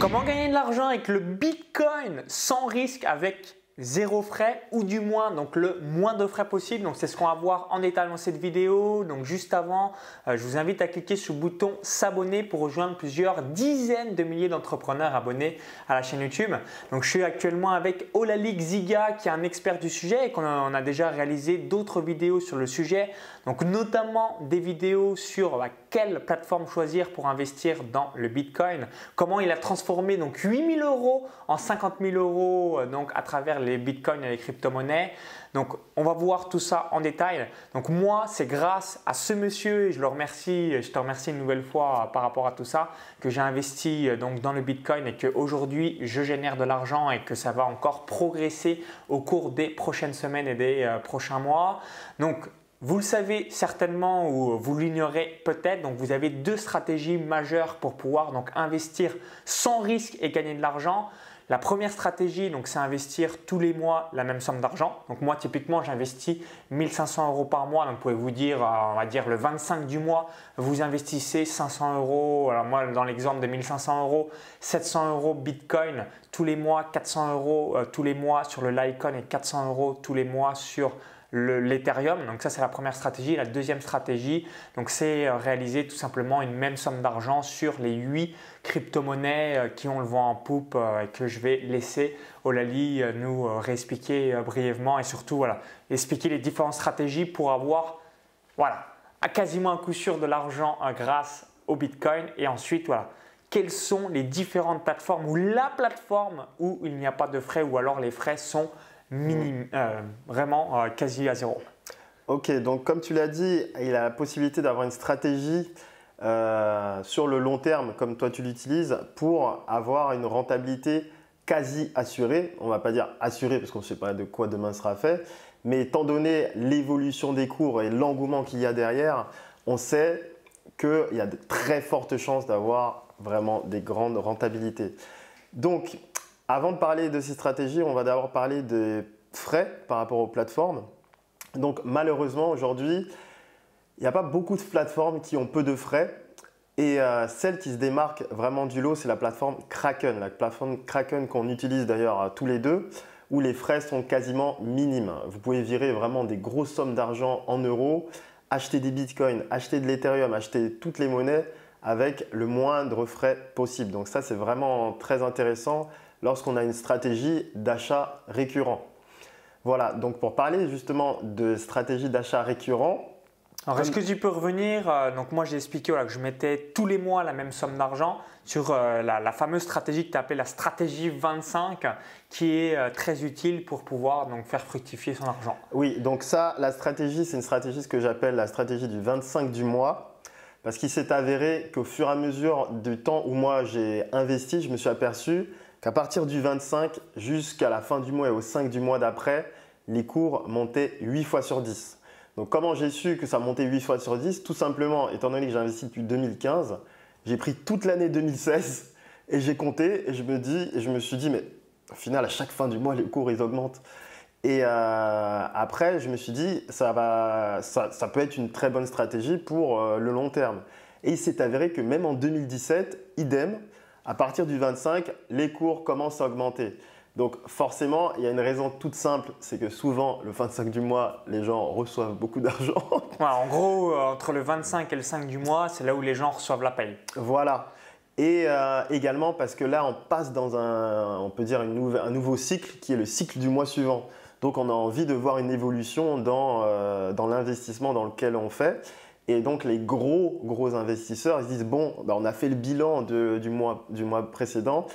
Comment gagner de l'argent avec le Bitcoin sans risque avec zéro frais ou du moins donc le moins de frais possible? Donc c'est ce qu'on va voir en détail dans cette vidéo. Donc juste avant, euh, je vous invite à cliquer sur le bouton s'abonner pour rejoindre plusieurs dizaines de milliers d'entrepreneurs abonnés à la chaîne YouTube. Je suis actuellement avec Olalik Ziga qui est un expert du sujet et qu'on a, a, déjà réalisé d'autres vidéos sur le sujet. Donc notamment des vidéos sur bah, quelle plateforme choisir pour investir dans le Bitcoin, comment il a transformé donc 8000 euros en 50 000 euros euh, donc à travers les Bitcoins et les crypto-monnaies. Donc on va voir tout ça en détail. Donc moi, c'est grâce à ce monsieur et je le remercie, je te remercie une nouvelle fois par rapport à tout ça que j'ai investi euh, donc dans le Bitcoin et qu'aujourd'hui je génère de l'argent et que ça va encore progresser au cours des prochaines semaines et des euh, prochains mois. Donc vous le savez certainement ou vous l'ignorez peut-être, donc vous avez deux stratégies majeures pour pouvoir donc investir sans risque et gagner de l'argent. La première stratégie, donc, c'est investir tous les mois la même somme d'argent. Donc moi, typiquement, j'investis 1500 euros par mois. Donc vous pouvez vous dire, euh, on va dire le 25 du mois, vous investissez 500 euros. Alors moi, dans l'exemple de 1500 euros, 700 euros Bitcoin tous les mois, 400 euros euh, tous les mois sur le Litecoin et 400 euros tous les mois sur l'Ethereum. Donc ça, c'est la première stratégie. La deuxième stratégie, donc c'est euh, réaliser tout simplement une même somme d'argent sur les 8 crypto-monnaies euh, qui ont le vent en poupe euh, et que je vais laisser Olali nous réexpliquer brièvement et surtout voilà, expliquer les différentes stratégies pour avoir voilà, à quasiment un coup sûr de l'argent grâce au Bitcoin et ensuite voilà, quelles sont les différentes plateformes ou la plateforme où il n'y a pas de frais ou alors les frais sont minime, euh, vraiment euh, quasi à zéro. Ok, donc comme tu l'as dit, il a la possibilité d'avoir une stratégie euh, sur le long terme, comme toi tu l'utilises, pour avoir une rentabilité quasi assurée. On ne va pas dire assurée parce qu'on ne sait pas de quoi demain sera fait, mais étant donné l'évolution des cours et l'engouement qu'il y a derrière, on sait qu'il y a de très fortes chances d'avoir vraiment des grandes rentabilités. Donc, avant de parler de ces stratégies, on va d'abord parler des frais par rapport aux plateformes. Donc malheureusement aujourd'hui, il n'y a pas beaucoup de plateformes qui ont peu de frais. Et euh, celle qui se démarque vraiment du lot, c'est la plateforme Kraken. La plateforme Kraken qu'on utilise d'ailleurs euh, tous les deux, où les frais sont quasiment minimes. Vous pouvez virer vraiment des grosses sommes d'argent en euros, acheter des bitcoins, acheter de l'Ethereum, acheter toutes les monnaies avec le moindre frais possible. Donc ça, c'est vraiment très intéressant lorsqu'on a une stratégie d'achat récurrent. Voilà, donc pour parler justement de stratégie d'achat récurrent. Alors, est-ce que tu peux revenir euh, Donc, moi, j'ai expliqué que je mettais tous les mois la même somme d'argent sur euh, la, fameuse stratégie que tu as appelée la stratégie 25, qui est euh, très utile pour pouvoir donc, faire fructifier son argent. Oui, donc ça, la stratégie, c'est une stratégie ce que j'appelle la stratégie du 25 du mois. Parce qu'il s'est avéré qu'au fur et à mesure du temps où moi j'ai investi, je me suis aperçu qu'à partir du 25 jusqu'à la fin du mois et au 5 du mois d'après, les cours montaient 8 fois sur 10. Donc comment j'ai su que ça montait 8 fois sur 10 Tout simplement, étant donné que j'ai investi depuis 2015, j'ai pris toute l'année 2016 et j'ai compté et je me, dis, et je me suis dit, mais au final, à chaque fin du mois, les cours, ils augmentent. Et euh, après, je me suis dit, ça, va, ça, peut être une très bonne stratégie pour euh, le long terme. Et il s'est avéré que même en 2017, idem, à partir du 25, les cours commencent à augmenter. Donc forcément, il y a une raison toute simple, c'est que souvent, le 25 du mois, les gens reçoivent beaucoup d'argent. en gros, euh, entre le 25 et le 5 du mois, c'est là où les gens reçoivent la paye. Voilà. Et euh, également parce que là, on passe dans un, on peut dire un nouveau cycle qui est le cycle du mois suivant. Donc on a envie de voir une évolution dans, euh, dans l'investissement dans lequel on fait. Et donc les gros, gros investisseurs, ils disent, bon, bah, on a fait le bilan du, mois, du mois précédent,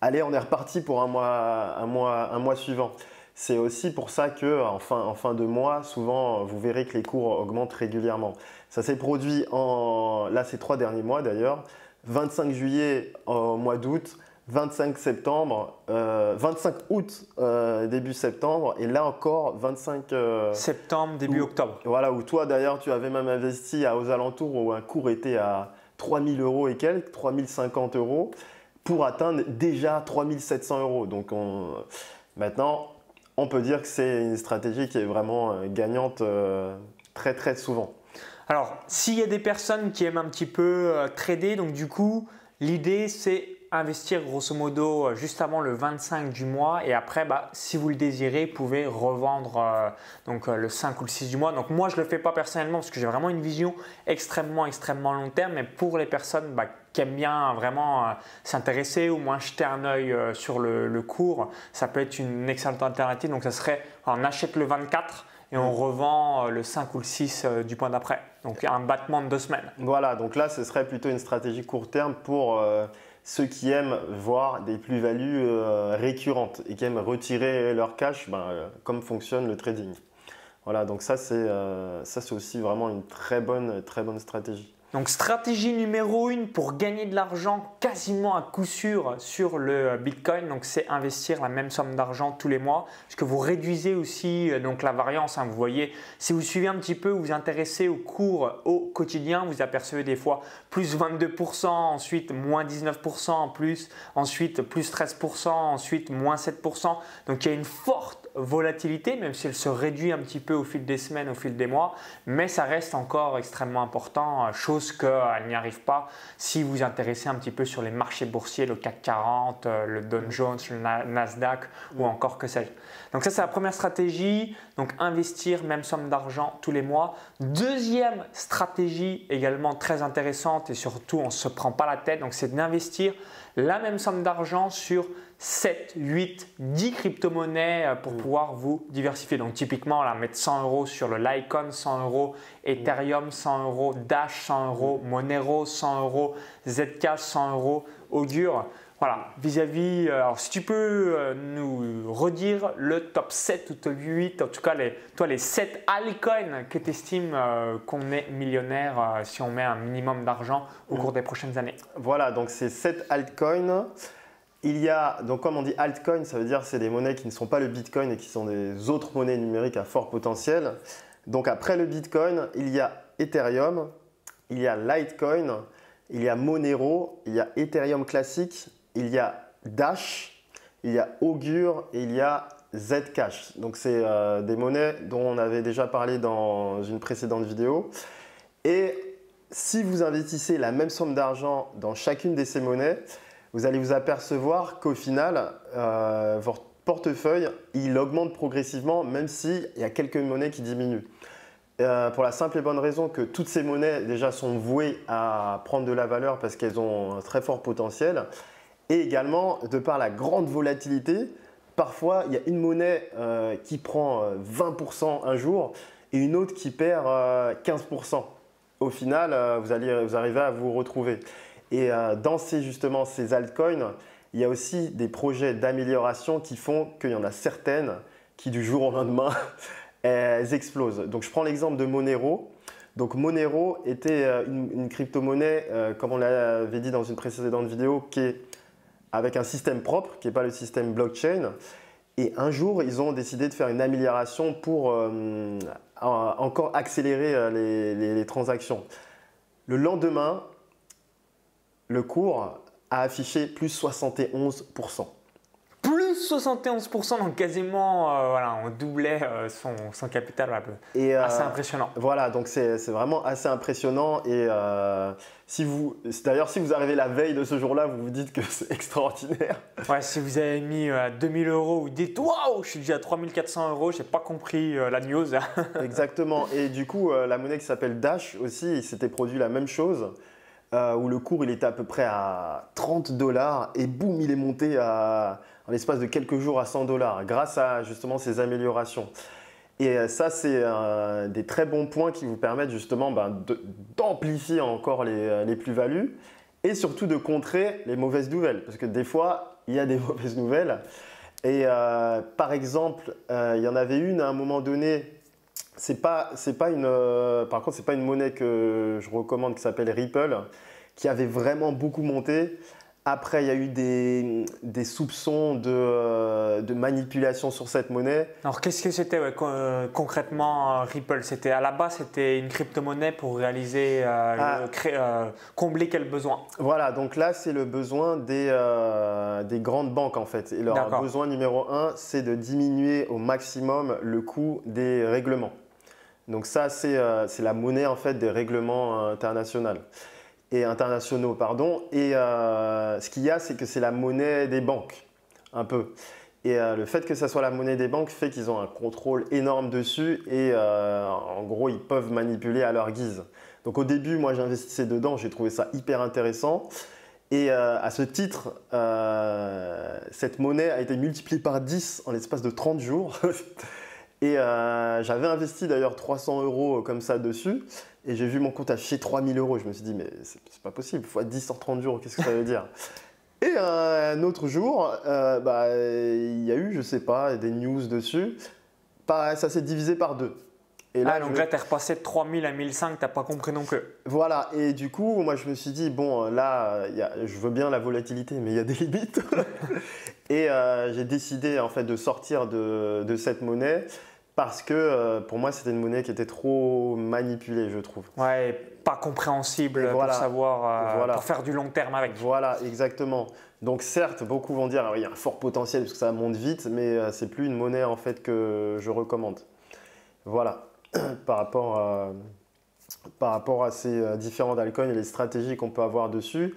allez, on est reparti pour un mois, un mois, un mois suivant. C'est aussi pour ça que en fin, en fin, de mois, souvent, vous verrez que les cours augmentent régulièrement. Ça s'est produit en, là, ces trois derniers mois d'ailleurs, 25 juillet au mois d'août, 25 septembre, 25 euh, août, euh, début septembre, et là encore 25 euh, septembre, début octobre. Voilà, où toi d'ailleurs tu avais même investi à, aux alentours où un cours était à 3000 euros et quelques, 3050 euros, pour atteindre déjà 3700 euros. Donc maintenant, on peut dire que c'est une stratégie qui est vraiment gagnante très très souvent. Alors, s'il y a des personnes qui aiment un petit peu trader, donc du coup, l'idée c'est investir grosso modo euh, juste avant le 25 du mois et après, bah, si vous le désirez, vous pouvez revendre euh, donc, le 5 ou le 6 du mois. Donc moi, je ne le fais pas personnellement parce que j'ai vraiment une vision extrêmement, extrêmement long terme. Mais pour les personnes bah, qui aiment bien vraiment s'intéresser ou moins jeter un œil sur le, le, cours, ça peut être une excellente alternative. Donc ça serait, on achète le 24 et on revend le 5 ou le 6 du point d'après. Donc un battement de deux semaines. Voilà, donc là, ce serait plutôt une stratégie court terme pour euh, ceux qui aiment voir des plus-values euh, récurrentes et qui aiment retirer leur cash, ben, euh, comme fonctionne le trading. Voilà, donc ça, c'est aussi vraiment une très bonne, très bonne stratégie. Donc stratégie numéro une pour gagner de l'argent quasiment à coup sûr sur le Bitcoin, donc c'est investir la même somme d'argent tous les mois, parce que vous réduisez aussi euh, donc la variance. Hein. vous voyez, si vous suivez un petit peu, vous vous intéressez au cours au quotidien, vous apercevez des fois plus 22%, ensuite moins 19% en plus, ensuite plus 13%, ensuite moins 7%. Donc il y a une forte volatilité, même si elle se réduit un petit peu au fil des semaines, au fil des mois, mais ça reste encore extrêmement important, euh, chose qu'elle n'y arrive pas si vous vous intéressez un petit peu sur les marchés boursiers, le CAC 40, euh, le Dow Jones, le Nasdaq ou encore que sais-je. Donc ça c'est la première stratégie, donc investir même somme d'argent tous les mois. Deuxième stratégie également très intéressante et surtout on ne se prend pas la tête, donc c'est d'investir la même somme d'argent sur 7, 8, 10 crypto-monnaies euh, pour mm. pouvoir vous diversifier. Donc typiquement, là, mettre 100 euros sur le Lycon, 100 euros Ethereum, 100 euros Dash, 100 euros Monero, 100 euros Zcash, 100 euros Augure. Voilà, vis-à-vis, euh, alors si tu peux euh, nous redire le top 7 ou top 8, en tout cas les, toi les 7 altcoins que tu estimes qu'on est millionnaire si on met un minimum d'argent au mm. cours des prochaines années. Voilà, donc c'est 7 altcoins. Il y a, donc comme on dit altcoin, ça veut dire c'est des monnaies qui ne sont pas le bitcoin et qui sont des autres monnaies numériques à fort potentiel. Donc après le bitcoin, il y a Ethereum, il y a Litecoin, il y a Monero, il y a Ethereum classique, il y a Dash, il y a Augur et il y a Zcash. Donc c'est euh, des monnaies dont on avait déjà parlé dans une précédente vidéo. Et si vous investissez la même somme d'argent dans chacune de ces monnaies, vous allez vous apercevoir qu'au final, euh, votre portefeuille, il augmente progressivement, même s'il y a quelques monnaies qui diminuent. Euh, pour la simple et bonne raison que toutes ces monnaies déjà sont vouées à prendre de la valeur parce qu'elles ont un très fort potentiel. Et également, de par la grande volatilité, parfois il y a une monnaie euh, qui prend 20% un jour et une autre qui perd 15%. Au final, vous, allez, vous arrivez à vous retrouver. Et euh, dans ces, justement ces altcoins, il y a aussi des projets d'amélioration qui font qu'il y en a certaines qui du jour au lendemain, elles explosent. Donc je prends l'exemple de Monero. Donc Monero était euh, une, crypto-monnaie, euh, comme on l'avait dit dans une précédente vidéo, qui est avec un système propre, qui n'est pas le système blockchain. Et un jour, ils ont décidé de faire une amélioration pour encore accélérer les transactions. Le lendemain, le cours a affiché plus 71%. Plus 71%, donc quasiment, euh, voilà, on doublait euh, son, capital. Et, euh, assez impressionnant. Voilà, donc c'est vraiment assez impressionnant. Et si vous, d'ailleurs, si vous arrivez la veille de ce jour-là, vous vous dites que c'est extraordinaire. Ouais, si vous avez mis 2000 euros, vous dites waouh, je suis déjà à 3400 euros, j'ai pas compris la news. Exactement. Et du coup, la monnaie qui s'appelle Dash aussi, il s'était produit la même chose. Euh, où le cours il était à peu près à 30 dollars et boum, il est monté à, en l'espace de quelques jours à 100 dollars grâce à justement ces améliorations. Et euh, ça, c'est des très bons points qui vous permettent justement ben, d'amplifier encore les, euh, les plus-values et surtout de contrer les mauvaises nouvelles. Parce que des fois, il y a des mauvaises nouvelles. Et par exemple, il y en avait une à un moment donné c'est pas, c'est pas une, euh, par contre, c'est pas une monnaie que je recommande qui s'appelle Ripple, qui avait vraiment beaucoup monté. Après, il y a eu des, des soupçons de, euh, de, manipulation sur cette monnaie. Alors, qu'est-ce que c'était euh, concrètement Ripple? C'était à la base, c'était une crypto-monnaie pour réaliser, ah. combler quel besoin? Voilà, donc là, c'est le besoin des, des grandes banques en fait. Et leur besoin numéro un, c'est de diminuer au maximum le coût des règlements. Donc ça, euh, c'est la monnaie en fait des règlements euh, internationaux. et internationaux, pardon. Et ce qu'il y a, c'est que c'est la monnaie des banques, un peu. Et le fait que ça soit la monnaie des banques fait qu'ils ont un contrôle énorme dessus et en gros, ils peuvent manipuler à leur guise. Donc au début, moi j'investissais dedans, j'ai trouvé ça hyper intéressant. Et euh, à ce titre, euh, cette monnaie a été multipliée par 10 en l'espace de 30 jours. et euh, j'avais investi d'ailleurs 300 euros comme ça dessus. Et j'ai vu mon compte afficher 3000 euros. Je me suis dit, mais c'est pas possible, fois 10 en 30 jours, qu'est-ce que ça veut dire? Et un autre jour, bah, il y a eu, je sais pas, des news dessus. ça s'est divisé par deux ah, donc là, tu es repassé de 3000 à 1005, tu n'as pas compris non plus. Voilà, et du coup, moi, je me suis dit, bon, là, je veux bien la volatilité, mais il y a des limites. et euh, j'ai décidé, en fait, de sortir de, cette monnaie parce que euh, pour moi, c'était une monnaie qui était trop manipulée, je trouve. Ouais, pas compréhensible pour savoir, euh, voilà. pour faire du long terme avec. Voilà, exactement. Donc certes, beaucoup vont dire, ah il y a un fort potentiel parce que ça monte vite, mais c'est plus une monnaie en fait que je recommande. Voilà. par rapport à, ces euh, différents altcoins et les stratégies qu'on peut avoir dessus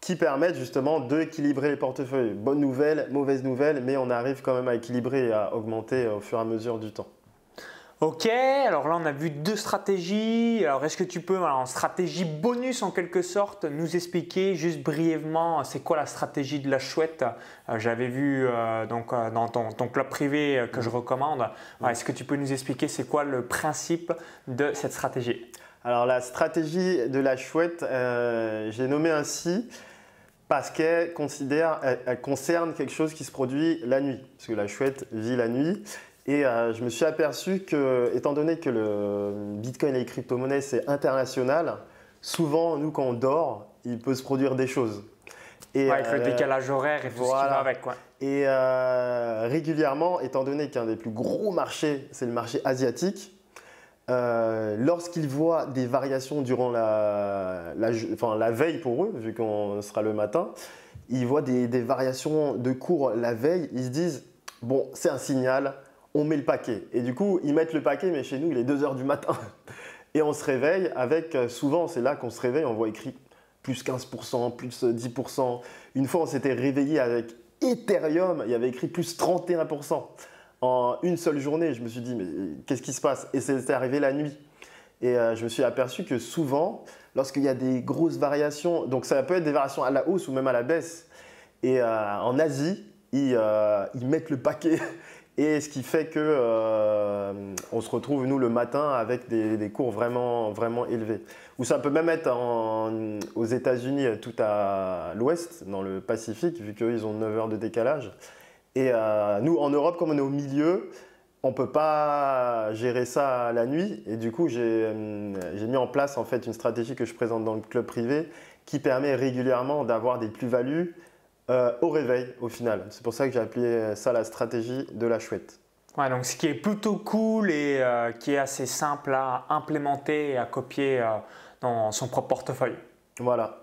qui permettent justement d'équilibrer les portefeuilles. Bonne nouvelle, mauvaise nouvelle, mais on arrive quand même à équilibrer et à augmenter au fur et à mesure du temps. Ok, alors là on a vu deux stratégies. Alors est-ce que tu peux, en stratégie bonus en quelque sorte, nous expliquer juste brièvement c'est quoi la stratégie de la chouette? Euh, J'avais vu euh, donc, euh, dans ton, club privé que je recommande. Est-ce que tu peux nous expliquer c'est quoi le principe de cette stratégie? Alors la stratégie de la chouette, j'ai nommé ainsi parce qu'elle considère, elle concerne quelque chose qui se produit la nuit, parce que la chouette vit la nuit. Et euh, je me suis aperçu que, étant donné que le Bitcoin et les crypto-monnaies, c'est international, souvent, nous, quand on dort, il peut se produire des choses. Et, avec le euh, décalage horaire et tout ce qui va avec. Quoi. Et euh, régulièrement, étant donné qu'un des plus gros marchés, c'est le marché asiatique, lorsqu'ils voient des variations durant la, la, veille pour eux, vu qu'on sera le matin, ils voient des, des variations de cours la veille, ils se disent, bon, c'est un signal, on met le paquet. Et du coup, ils mettent le paquet, mais chez nous, il est 2 heures du matin. Et on se réveille avec, euh, souvent, c'est là qu'on se réveille, on voit écrit plus 15%, plus 10%. Une fois, on s'était réveillé avec Ethereum, il y avait écrit plus 31% en une seule journée. Je me suis dit, mais qu'est-ce qui se passe? Et c'était arrivé la nuit. Et euh, je me suis aperçu que souvent, lorsqu'il y a des grosses variations, donc ça peut être des variations à la hausse ou même à la baisse, et euh, en Asie, ils mettent le paquet et ce qui fait que euh, on se retrouve nous le matin avec des, cours vraiment vraiment élevés. Ou ça peut même être aux États-Unis tout à l'ouest, dans le Pacifique, vu qu'ils ont 9 heures de décalage. Et euh, nous en Europe, comme on est au milieu, on peut pas gérer ça la nuit. Et du coup, j'ai mis en place en fait une stratégie que je présente dans le club privé qui permet régulièrement d'avoir des plus-values euh, au réveil au final. C'est pour ça que j'ai appelé ça la stratégie de la chouette. Ouais, donc ce qui est plutôt cool et euh, qui est assez simple à implémenter et à copier euh, dans son propre portefeuille. Voilà.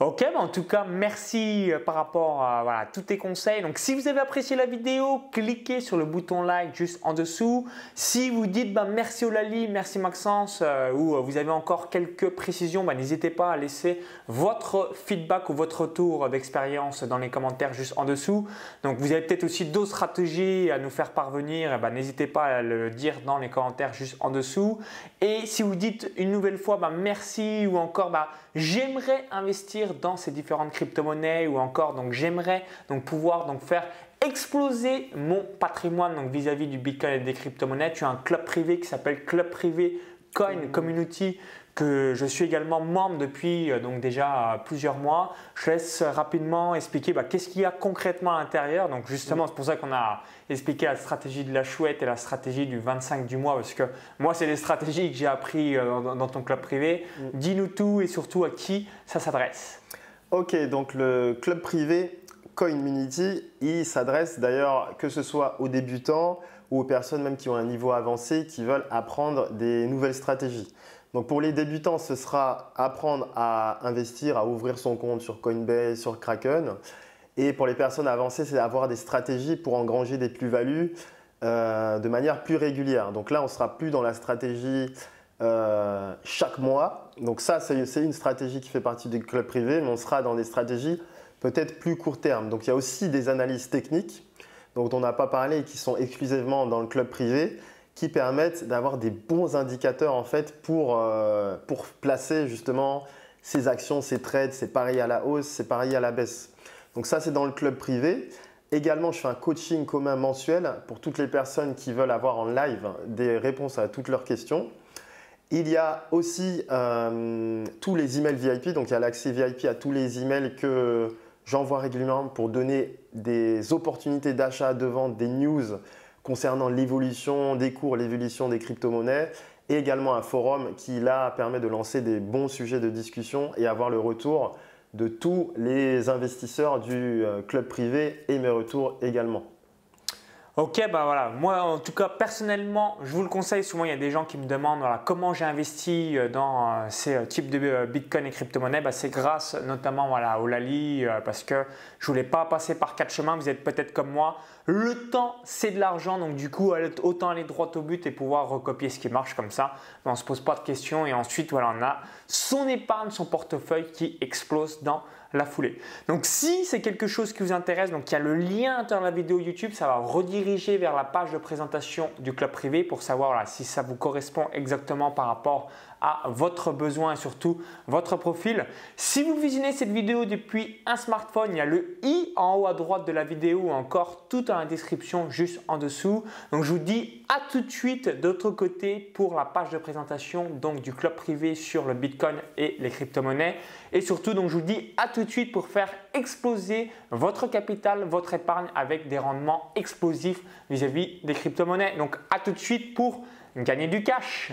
Ok, en tout cas, merci euh, par rapport à tous tes conseils. Donc, si vous avez apprécié la vidéo, cliquez sur le bouton like juste en dessous. Si vous dites bah, merci Olali, merci Maxence, euh, ou euh, vous avez encore quelques précisions, bah, n'hésitez pas à laisser votre feedback ou votre retour d'expérience dans les commentaires juste en dessous. Donc, vous avez peut-être aussi d'autres stratégies à nous faire parvenir. Bah, n'hésitez pas à le dire dans les commentaires juste en dessous. Et si vous dites une nouvelle fois merci ou encore j'aimerais investir dans ces différentes crypto-monnaies ou encore donc j'aimerais donc pouvoir donc faire exploser mon patrimoine donc vis-à-vis du Bitcoin et des crypto-monnaies. Tu as un club privé qui s'appelle Club Privé Coin Community que je suis également membre depuis euh, donc déjà plusieurs mois. Je laisse rapidement expliquer bah, qu'est-ce qu'il y a concrètement à l'intérieur. Donc justement, c'est pour ça qu'on a expliqué la stratégie de la chouette et la stratégie du 25 du mois, parce que moi, c'est des stratégies que j'ai appris euh, dans, ton club privé. Mm. Dis-nous tout et surtout à qui ça s'adresse. Ok, donc le club privé Coinmunity, il s'adresse d'ailleurs que ce soit aux débutants ou aux personnes même qui ont un niveau avancé qui veulent apprendre des nouvelles stratégies. Donc pour les débutants, ce sera apprendre à investir, à ouvrir son compte sur Coinbase, sur Kraken. Et pour les personnes avancées, c'est avoir des stratégies pour engranger des plus-values euh, de manière plus régulière. Donc là, on sera plus dans la stratégie euh, chaque mois, Donc ça, c'est une stratégie qui fait partie du club privé, mais on sera dans des stratégies peut-être plus court terme. Donc il y a aussi des analyses techniques dont on n'a pas parlé et qui sont exclusivement dans le club privé, qui permettent d'avoir des bons indicateurs en fait pour, euh, pour placer justement ces actions, ces trades, ces paris à la hausse, ces paris à la baisse. Donc ça, c'est dans le club privé. Également, je fais un coaching commun mensuel pour toutes les personnes qui veulent avoir en live des réponses à toutes leurs questions. Il y a aussi euh, tous les emails VIP, donc il y a l'accès VIP à tous les emails que j'envoie régulièrement pour donner des opportunités d'achat, de vente, des news concernant l'évolution des cours, l'évolution des crypto-monnaies et également un forum qui là permet de lancer des bons sujets de discussion et avoir le retour de tous les investisseurs du euh, club privé et mes retours également. Ok, bah voilà, moi en tout cas personnellement, je vous le conseille. Souvent, il y a des gens qui me demandent voilà, comment j'ai investi euh, dans euh, ces types de bitcoin et crypto-monnaies. Bah, c'est grâce notamment voilà, au Lali parce que je voulais pas passer par quatre chemins. Vous êtes peut-être comme moi. Le temps, c'est de l'argent, donc du coup, autant aller droit au but et pouvoir recopier ce qui marche comme ça. On ne se pose pas de questions et ensuite, voilà, on a son épargne, son portefeuille qui explose dans la foulée. Donc si c'est quelque chose qui vous intéresse, donc il y a le lien dans la vidéo YouTube, ça va rediriger vers la page de présentation du club privé pour savoir si ça vous correspond exactement par rapport à votre besoin et surtout votre profil. Si vous visionnez cette vidéo depuis un smartphone, il y a le i en haut à droite de la vidéo ou encore tout la description juste en dessous. Donc je vous dis à tout de suite d'autre côté pour la page de présentation donc du club privé sur le Bitcoin et les crypto-monnaies. Et surtout, donc je vous dis à tout de suite pour faire exploser votre capital, votre épargne avec des rendements explosifs vis-à-vis -vis des crypto-monnaies. Donc à tout de suite pour gagner du cash.